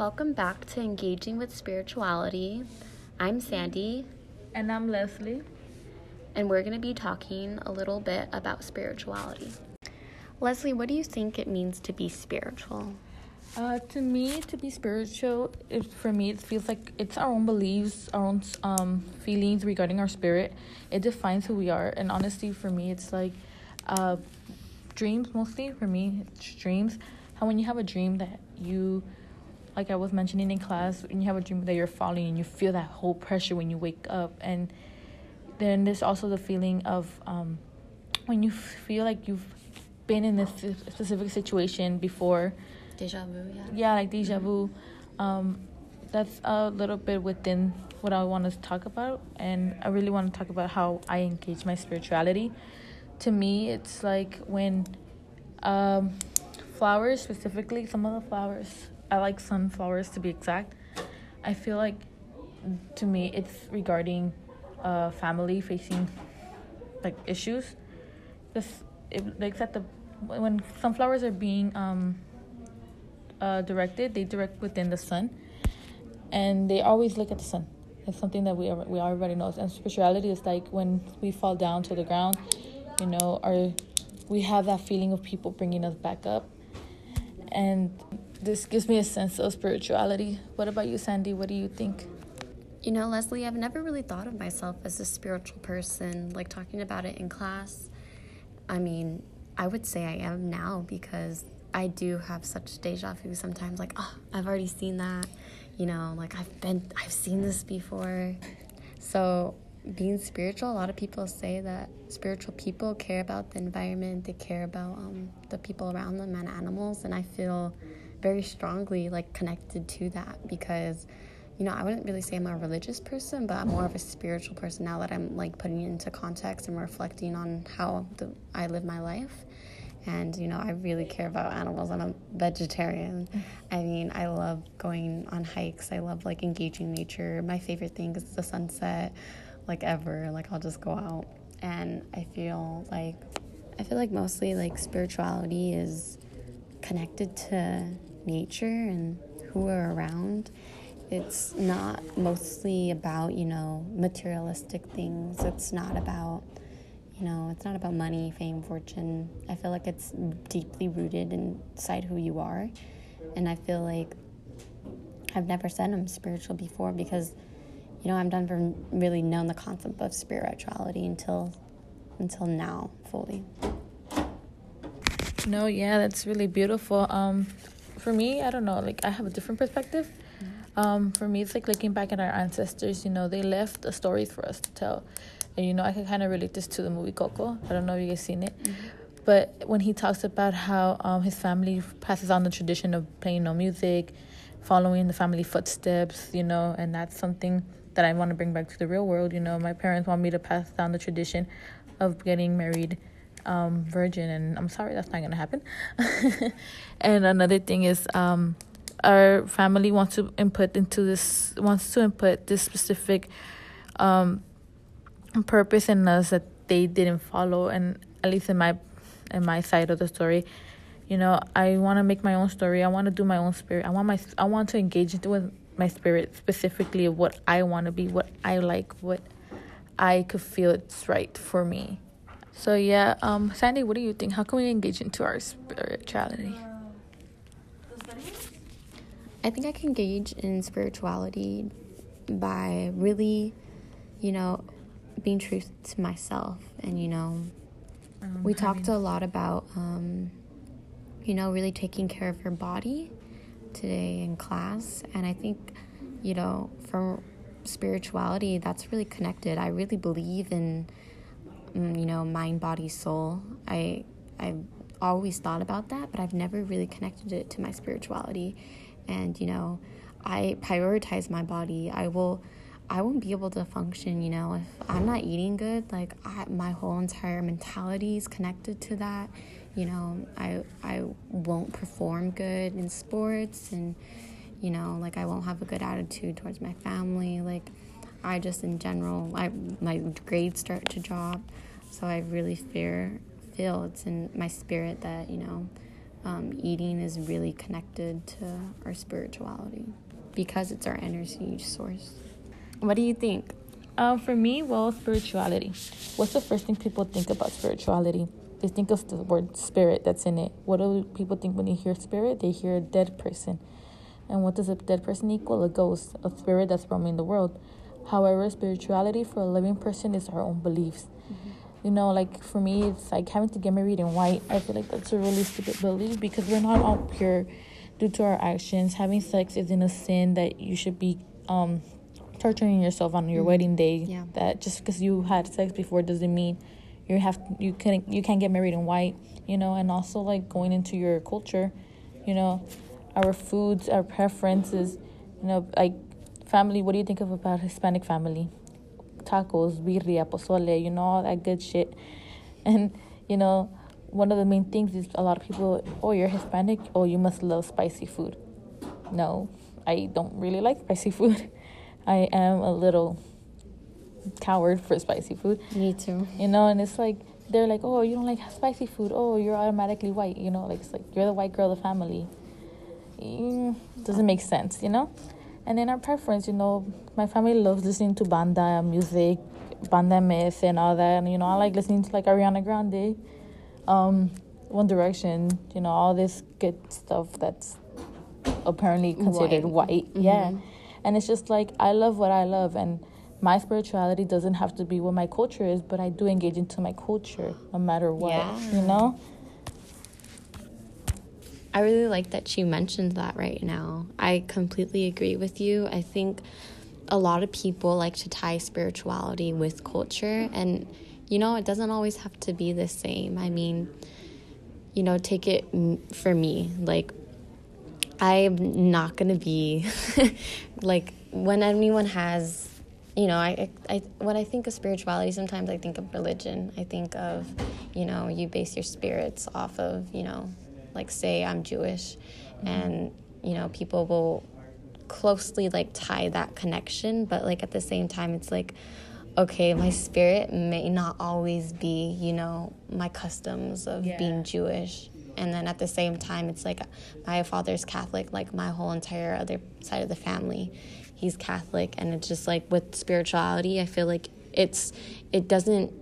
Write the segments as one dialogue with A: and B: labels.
A: Welcome back to Engaging with Spirituality. I'm Sandy,
B: And I'm Leslie.
A: and we're going to be talking a little bit about spirituality. Leslie, what do you think it means to be spiritual?
B: Uh, to me, to be spiritual, it, for me, it feels like it's our own beliefs, our own um, feelings regarding our spirit. It defines who we are. And honestly, for me, it's like uh, dreams mostly. For me, it's dreams. How when you have a dream that you, like I was mentioning in class, when you have a dream that you're falling and you feel that whole pressure when you wake up. And then there's also the feeling of um, when you feel like you've been in this specific situation before
A: Deja vu, yeah.
B: yeah like deja vu um that's a little bit within what i want to talk about and i really want to talk about how i engage my spirituality to me it's like when um flowers specifically some of the flowers i like sunflowers to be exact i feel like to me it's regarding uh family facing like issues this it like that the when sunflowers are being um uh, directed, they direct within the sun, and they always look at the sun. It's something that we we already know. And spirituality is like when we fall down to the ground, you know, our we have that feeling of people bringing us back up, and this gives me a sense of spirituality. What about you, Sandy? What do you think?
A: You know, Leslie, I've never really thought of myself as a spiritual person, like talking about it in class. I mean, I would say I am now because I do have such deja vu sometimes, like, oh, I've already seen that, you know, like I've been, I've seen this before. So, being spiritual, a lot of people say that spiritual people care about the environment, they care about um, the people around them and animals, and I feel very strongly like connected to that because you know, I wouldn't really say I'm a religious person, but I'm more of a spiritual person now that I'm like putting into context and reflecting on how the, I live my life. And, you know, I really care about animals. I'm a vegetarian. I mean, I love going on hikes. I love like engaging nature. My favorite thing is the sunset, like ever. Like, I'll just go out. And I feel like, I feel like mostly like spirituality is connected to nature and who we're around it's not mostly about you know materialistic things. It's not about you know it's not about money fame fortune. I feel like it's deeply rooted inside who you are. And i feel like i've never said i'm spiritual before because you know i've never really known the concept of spirituality until until now fully.
B: No, yeah, that's really beautiful. Um, for me, I don't know, like I have a different perspective. Um, for me, it's like looking back at our ancestors. You know, they left the stories for us to tell, and you know, I can kind of relate this to the movie Coco. I don't know if you guys seen it, but when he talks about how um his family passes on the tradition of playing no music, following the family footsteps, you know, and that's something that I want to bring back to the real world. You know, my parents want me to pass down the tradition of getting married um, virgin, and I'm sorry that's not gonna happen. and another thing is, um, our family wants to input into this wants to input this specific um, purpose in us that they didn't follow, and at least in my in my side of the story. You know, I want to make my own story. I want to do my own spirit. I want my I want to engage with my spirit specifically of what I want to be, what I like, what I could feel it's right for me. So yeah, um, Sandy, what do you think? How can we engage into our spirituality?
A: I think I can engage in spirituality by really, you know, being true to myself. And, you know,
B: Um,
A: we talked a lot about, um, you know, really taking care of your body today in class. And I think, you know, for spirituality, that's really connected. I really believe in, Mm, you know, mind, body, soul. I, I've always thought about that, but I've never really connected it to my spirituality. And, you know, I prioritize my body. I will. I won't be able to function, you know, if I'm not eating good. Like I, my whole entire mentality is connected to that. You know, I I won't perform good in sports, and you know, like I won't have a good attitude towards my family. Like I just in general, I my grades start to drop, so I really fear feel it's in my spirit that you know um, eating is really connected to our spirituality because it's our energy source. What do you think?
B: Um, for me, well, spirituality. What's the first thing people think about spirituality? They think of the word spirit that's in it. What do people think when they hear spirit? They hear a dead person. And what does a dead person equal? A ghost, a spirit that's roaming the world. However, spirituality for a living person is our own beliefs. Mm-hmm. You know, like for me, it's like having to get married in white. I feel like that's a really stupid belief because we're not all pure due to our actions. Having sex isn't a sin that you should be um, torturing yourself on your mm-hmm. wedding day.
A: Yeah.
B: That just because you had sex before doesn't mean you have you can't you can't get married in white. You know, and also like going into your culture. You know, our foods, our preferences. You know, like family. What do you think of about Hispanic family? Tacos, birria, pozole. You know all that good shit, and you know one of the main things is a lot of people, oh, you're Hispanic, oh, you must love spicy food. No, I don't really like spicy food. I am a little coward for spicy food.
A: Me too.
B: You know, and it's like they're like, oh, you don't like spicy food. Oh, you're automatically white. You know, like it's like you're the white girl of the family. Mm, doesn't make sense, you know. And then our preference, you know, my family loves listening to banda music, banda myth, and all that. And you know, I like listening to like Ariana Grande, um, One Direction. You know, all this good stuff that's apparently considered white. white. Mm-hmm. Yeah and it's just like I love what I love and my spirituality doesn't have to be what my culture is, but I do engage into my culture no matter what, yeah. you know?
A: I really like that you mentioned that right now. I completely agree with you. I think a lot of people like to tie spirituality with culture, and you know, it doesn't always have to be the same. I mean, you know, take it for me. Like, I'm not gonna be like when anyone has you know I, I when i think of spirituality sometimes i think of religion i think of you know you base your spirits off of you know like say i'm jewish and you know people will closely like tie that connection but like at the same time it's like okay my spirit may not always be you know my customs of yeah. being jewish and then at the same time it's like my father's catholic like my whole entire other side of the family he's catholic and it's just like with spirituality i feel like it's it doesn't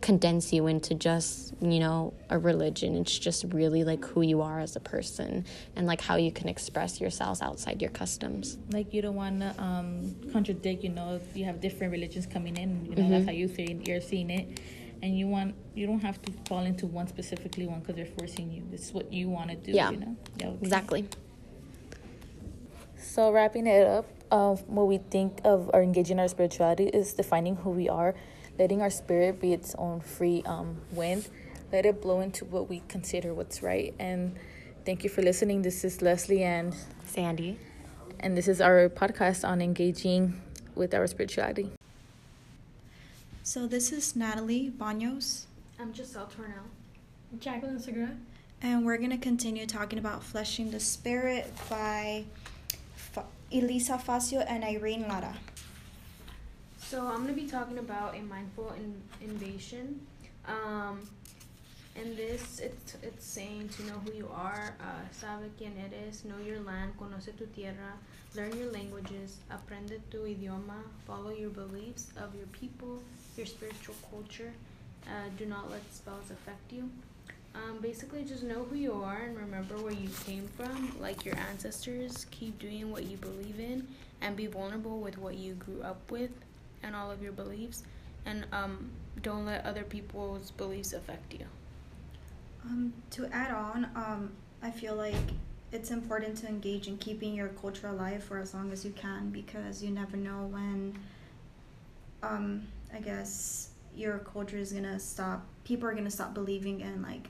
A: condense you into just you know a religion. It's just really like who you are as a person and like how you can express yourselves outside your customs.
B: Like you don't want to um contradict you know you have different religions coming in you know mm-hmm. that's how you see you're seeing it. And you want you don't have to fall into one specifically one because they're forcing you. It's what you want to do
A: yeah,
B: you know?
A: Yeah exactly.
B: So wrapping it up uh, what we think of or engaging our spirituality is defining who we are letting our spirit be its own free um, wind let it blow into what we consider what's right and thank you for listening this is leslie and
A: sandy
B: and this is our podcast on engaging with our spirituality
C: so this is Natalie Banos.
D: I'm Giselle Tornell.
E: I'm Jacqueline Segura.
C: And we're going to continue talking about Fleshing the Spirit by F- Elisa Facio and Irene Lara.
D: So I'm going to be talking about a mindful in- invasion. Um, and this, it's, it's saying to know who you are, uh, sabe quién eres, know your land, conoce tu tierra, learn your languages, aprende tu idioma, follow your beliefs of your people, your spiritual culture. Uh, do not let spells affect you. Um, basically, just know who you are and remember where you came from, like your ancestors. Keep doing what you believe in and be vulnerable with what you grew up with and all of your beliefs. And um, don't let other people's beliefs affect you.
C: Um, to add on, um, I feel like it's important to engage in keeping your culture alive for as long as you can because you never know when, um, I guess, your culture is gonna stop. People are gonna stop believing in like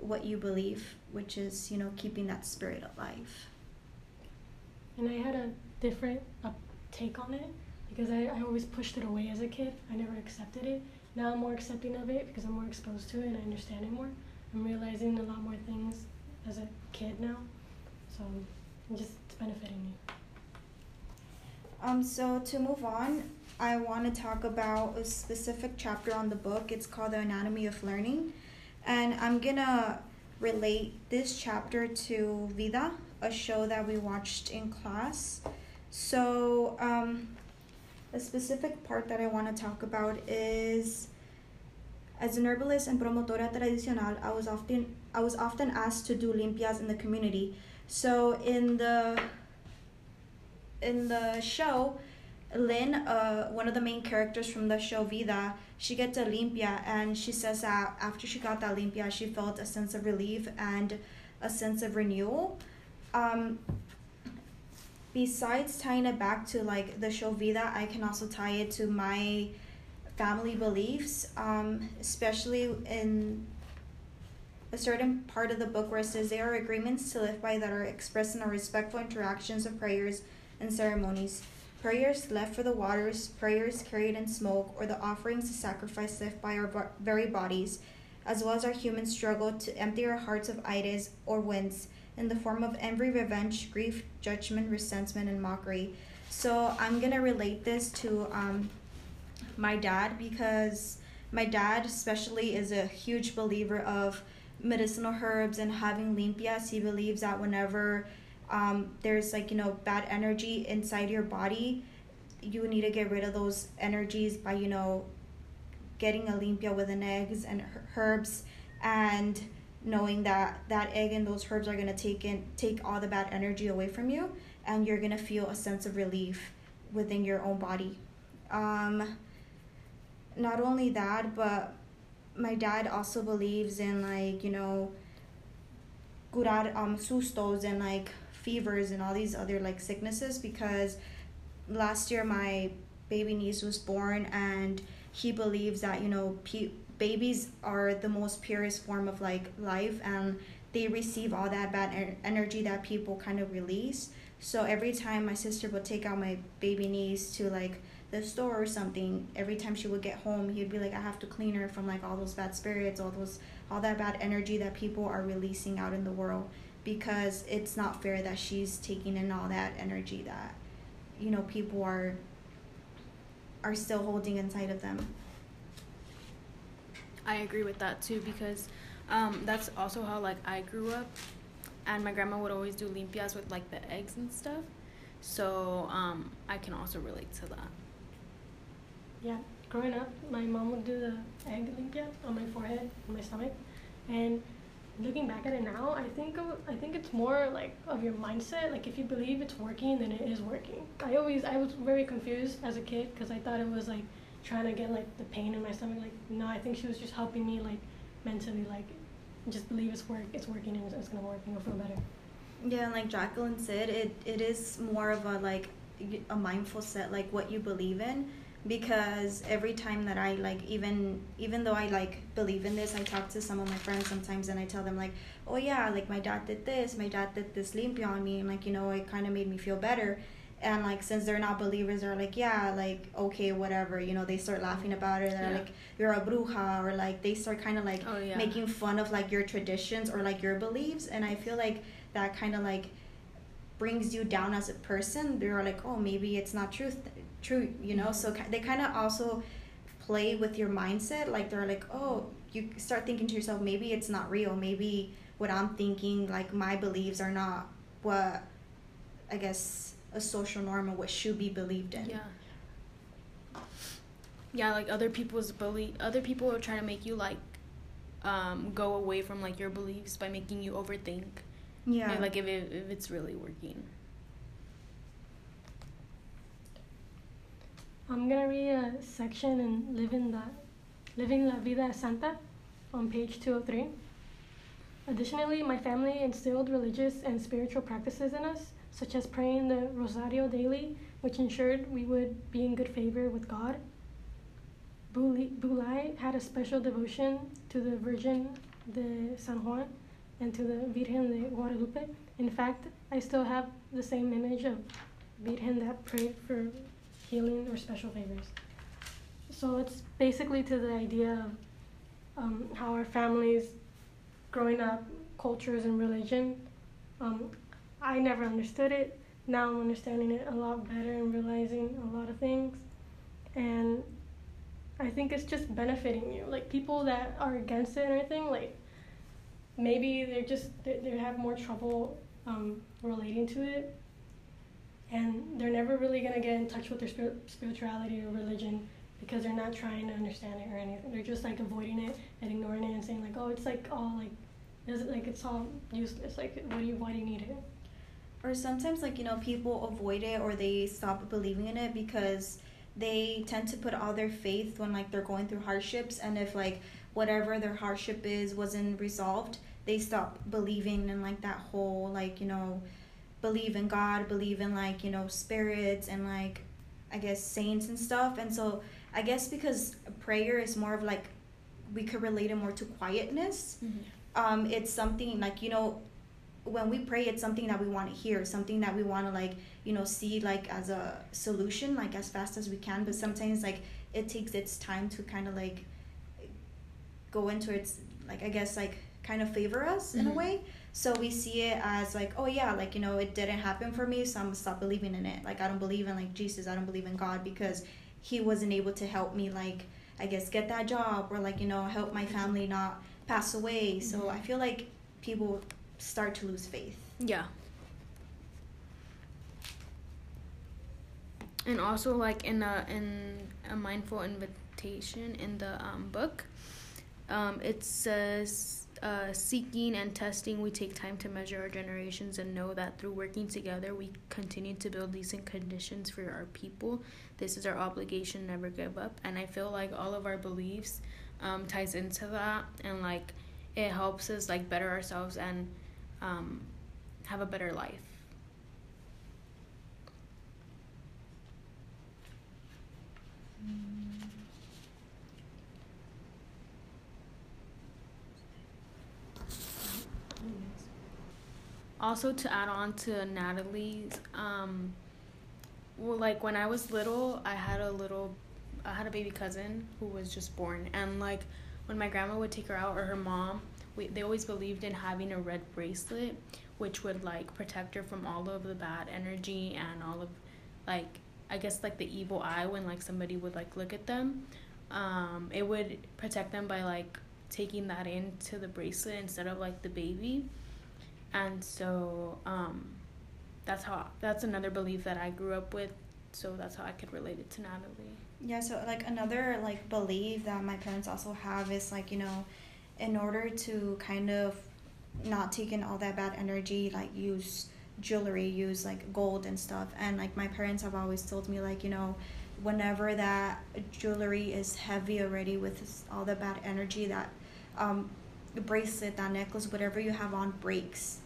C: what you believe, which is you know keeping that spirit alive.
E: And I had a different uh, take on it because I, I always pushed it away as a kid. I never accepted it. Now I'm more accepting of it because I'm more exposed to it and I understand it more. I'm realizing a lot more things as a kid now. So just it's benefiting me.
C: Um, so to move on, I want to talk about a specific chapter on the book. It's called The Anatomy of Learning. And I'm gonna relate this chapter to Vida, a show that we watched in class. So, um, a specific part that I want to talk about is as an herbalist and promotora tradicional, I was often I was often asked to do limpias in the community. So in the in the show, Lynn, uh, one of the main characters from the show Vida, she gets a limpia and she says that after she got that limpia, she felt a sense of relief and a sense of renewal. Um, besides tying it back to like the show Vida, I can also tie it to my family beliefs, um, especially in a certain part of the book where it says there are agreements to live by that are expressed in our respectful interactions of prayers and ceremonies. Prayers left for the waters, prayers carried in smoke, or the offerings of sacrifice left by our very bodies, as well as our human struggle to empty our hearts of ides or winds in the form of envy, revenge, grief, judgment, resentment, and mockery. So I'm gonna relate this to um, my dad because my dad especially is a huge believer of medicinal herbs and having limpias. He believes that whenever um, there's like you know bad energy inside your body you need to get rid of those energies by you know getting a limpia with an eggs and herbs and knowing that that egg and those herbs are going to take in take all the bad energy away from you and you're going to feel a sense of relief within your own body. Um, not only that, but my dad also believes in like you know curar um sustos and like fevers and all these other like sicknesses because last year my baby niece was born and he believes that you know pe- babies are the most purest form of like life and they receive all that bad er- energy that people kind of release. So every time my sister would take out my baby niece to like the store or something, every time she would get home, he'd be like, I have to clean her from like all those bad spirits, all those all that bad energy that people are releasing out in the world because it's not fair that she's taking in all that energy that you know people are are still holding inside of them.
D: I agree with that too because um, that's also how like I grew up, and my grandma would always do limpias with like the eggs and stuff. So um, I can also relate to that
E: yeah, growing up, my mom would do the egg limpia on my forehead, on my stomach, and looking back at it now, I think I think it's more like of your mindset. Like if you believe it's working, then it is working. I always I was very confused as a kid because I thought it was like trying to get like the pain in my stomach. Like no, I think she was just helping me like mentally like just believe it's work it's working and it's, gonna work and you'll feel better.
C: Yeah, and like Jacqueline said, it it is more of a like a mindful set, like what you believe in because every time that I like even even though I like believe in this, I talk to some of my friends sometimes and I tell them like, oh yeah, like my dad did this, my dad did this limpia on me, and like you know it kind of made me feel better. And like since they're not believers, they're like, yeah, like okay, whatever. You know, they start laughing mm-hmm. about it. They're yeah. like, you're a bruja, or like they start kind of like oh, yeah. making fun of like your traditions or like your beliefs. And I feel like that kind of like brings you down as a person. They're like, oh, maybe it's not truth true you know so they kind of also play with your mindset like they're like oh you start thinking to yourself maybe it's not real maybe what i'm thinking like my beliefs are not what i guess a social norm or what should be believed in.
D: Yeah. Yeah like other people's belief other people are trying to make you like um, go away from like your beliefs by making you overthink. Yeah. Like if, it, if it's really working
E: I'm gonna read a section in Living the Living La Vida Santa on page 203. Additionally, my family instilled religious and spiritual practices in us, such as praying the Rosario daily, which ensured we would be in good favor with God. Bulay had a special devotion to the Virgen de San Juan and to the Virgen de Guadalupe. In fact, I still have the same image of Virgen that prayed for healing or special favors. So it's basically to the idea of um, how our families, growing up, cultures and religion. Um, I never understood it. Now I'm understanding it a lot better and realizing a lot of things. And I think it's just benefiting you. Like people that are against it or anything, like maybe they're just they, they have more trouble um, relating to it and they're never really going to get in touch with their spir- spirituality or religion because they're not trying to understand it or anything. They're just like avoiding it and ignoring it and saying like oh it's like all like is it like it's all useless. Like what do you why do you need it?
C: Or sometimes like you know people avoid it or they stop believing in it because they tend to put all their faith when like they're going through hardships and if like whatever their hardship is wasn't resolved they stop believing in like that whole like you know believe in god believe in like you know spirits and like i guess saints and stuff. And so i guess because prayer is more of like we could relate it more to quietness um it's something like you know when we pray it's something that we want to hear something that we want to like you know see like as a solution like as fast as we can. But sometimes like it takes its time to kind of like go into its like i guess like kind of favor us in a
B: Mhm.
C: way so we see it as like oh yeah like you know it didn't happen for me so i'm gonna stop believing in it like i don't believe in like jesus i don't believe in god because he wasn't able to help me like i guess get that job or like you know help my family not pass away so
B: Mhm.
C: i feel like people start to lose faith
D: Yeah. And also, like in a in a mindful invitation in the um, book, um, it says, uh, "Seeking and testing, we take time to measure our generations and know that through working together, we continue to build decent conditions for our people. This is our obligation. Never give up." And I feel like all of our beliefs um, ties into that, and like it helps us like better ourselves and um, have a better life. Also, to add on to Natalie's, um, well, like when I was little, I had a little, I had a baby cousin who was just born, and like when my grandma would take her out or her mom, we they always believed in having a red bracelet, which would like protect her from all of the bad energy and all of, like I guess like the evil eye when like somebody would like look at them, um, it would protect them by like taking that into the bracelet instead of like the baby and so um, that's how that's another belief that I grew up with. So that's how I could relate it to Natalie.
C: Yeah, so like another like belief that my parents also have is like, you know, in order to kind of not take in all that bad energy, like use jewelry, use like gold and stuff. And like my parents have always told me like, you know, whenever that jewelry is heavy already with all the bad energy that um bracelet, that necklace, whatever you have on breaks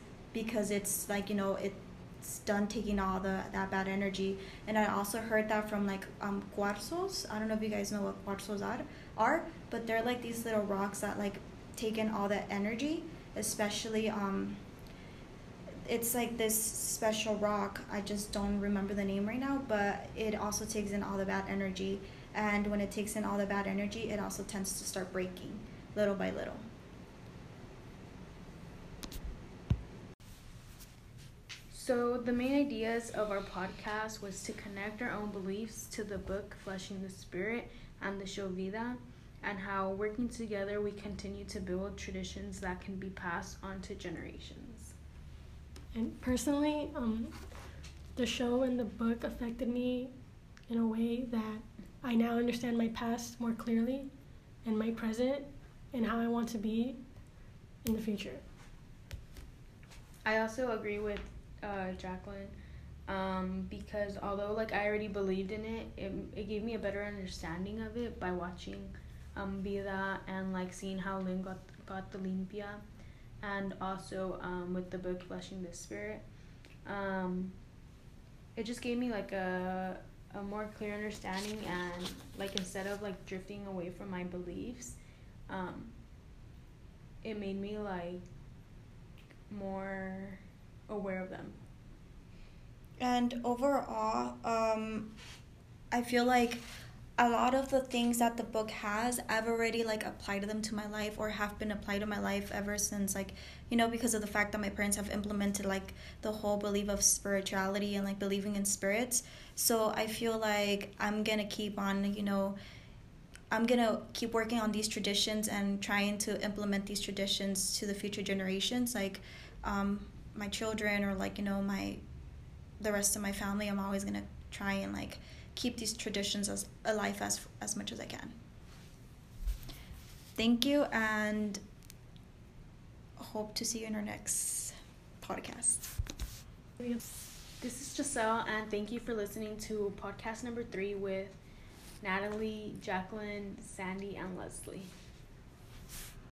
C: because it's like, you know, it's done taking all the that bad energy and I also heard that from like um. I don't know if you guys know what cuarzos are, are, but they're like these little rocks that like take in all that energy, especially um it's like this special rock. I just don't remember the name right now, but it also takes in all the bad energy. And when it takes in all the bad energy, it also tends to start breaking little by little.
D: So the main ideas of our podcast was to connect our own beliefs to the book Fleshing the Spirit and the show Vida, and how working together we continue to build traditions that can be passed on to generations.
E: And personally, um, the show and the book affected me in a way that I now understand my past more clearly and my present and how I want to be in the future.
D: I also agree with uh, Jacqueline um, because although like I already believed in it, it, it gave me a better understanding of it by watching um, Vida and like seeing how Lynn got, got the limpia and also um, with the book Fleshing the Spirit. Um, it just gave me like a, a more clear understanding and like instead of like drifting away from my beliefs, um, it made me like more aware of them.
C: And overall, um, I feel like a lot of the things that the book has, I've already like applied them to my life or have been applied to my life ever since like, you know, because of the fact that my parents have implemented like the whole belief of spirituality and like believing in spirits. So I feel like I'm gonna keep on, you know, I'm gonna keep working on these traditions and trying to implement these traditions to the future generations, like um, my children or like you know my the rest of my family. I'm always gonna try and like keep these traditions as alive as as much as I can. Thank you, and hope to see you in our next podcast.
D: This is Giselle, and thank you for listening to podcast number three with Natalie, Jacqueline, Sandy, and Leslie.